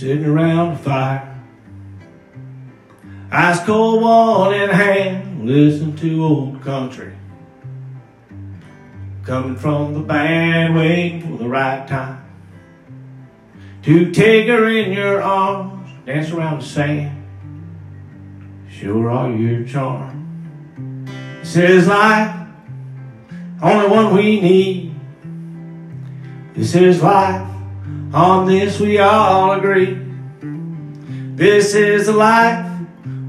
sitting around the fire. Ice cold one in hand, listening to old country. Coming from the band, waiting for the right time. To take her in your arms, dance around the sand. Sure all your charm. Is life, only one we need. This is life, on this we all agree. This is the life,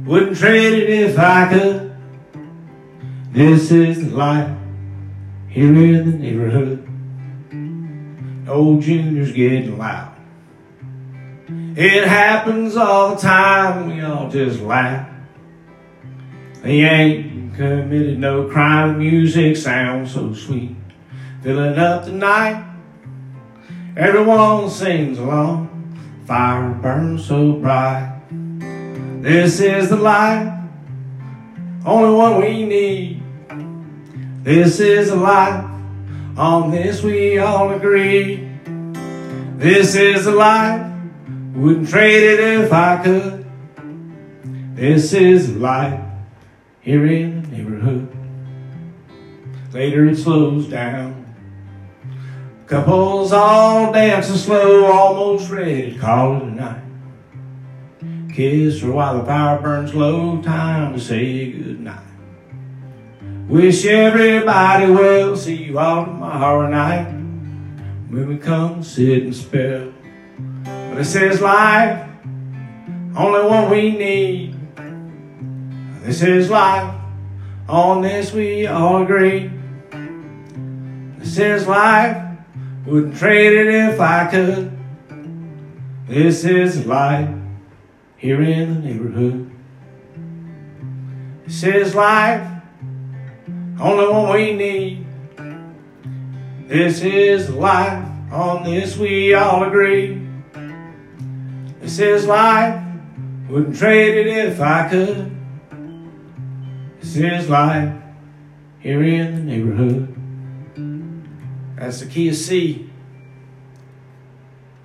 wouldn't trade it if I could. This is the life, here in the neighborhood. Old Junior's getting loud. It happens all the time, we all just laugh. He ain't committed no crime, music sounds so sweet. Filling up the night, everyone sings along. Fire burns so bright. This is the life, only one we need. This is the life, on this we all agree. This is the life, wouldn't trade it if I could. This is the life here in the neighborhood. Later it slows down. Couples all dancing slow, almost ready to call it a night. Kiss her while the fire burns low, time to say goodnight. Wish everybody well, see you all tomorrow night. When we come sit and spell. But it says life, only one we need. This is life, on this we all agree. This is life, wouldn't trade it if I could. This is life, here in the neighborhood. This is life, only one we need. This is life, on this we all agree. This is life, wouldn't trade it if I could. This is life here in the neighborhood. That's the key of C.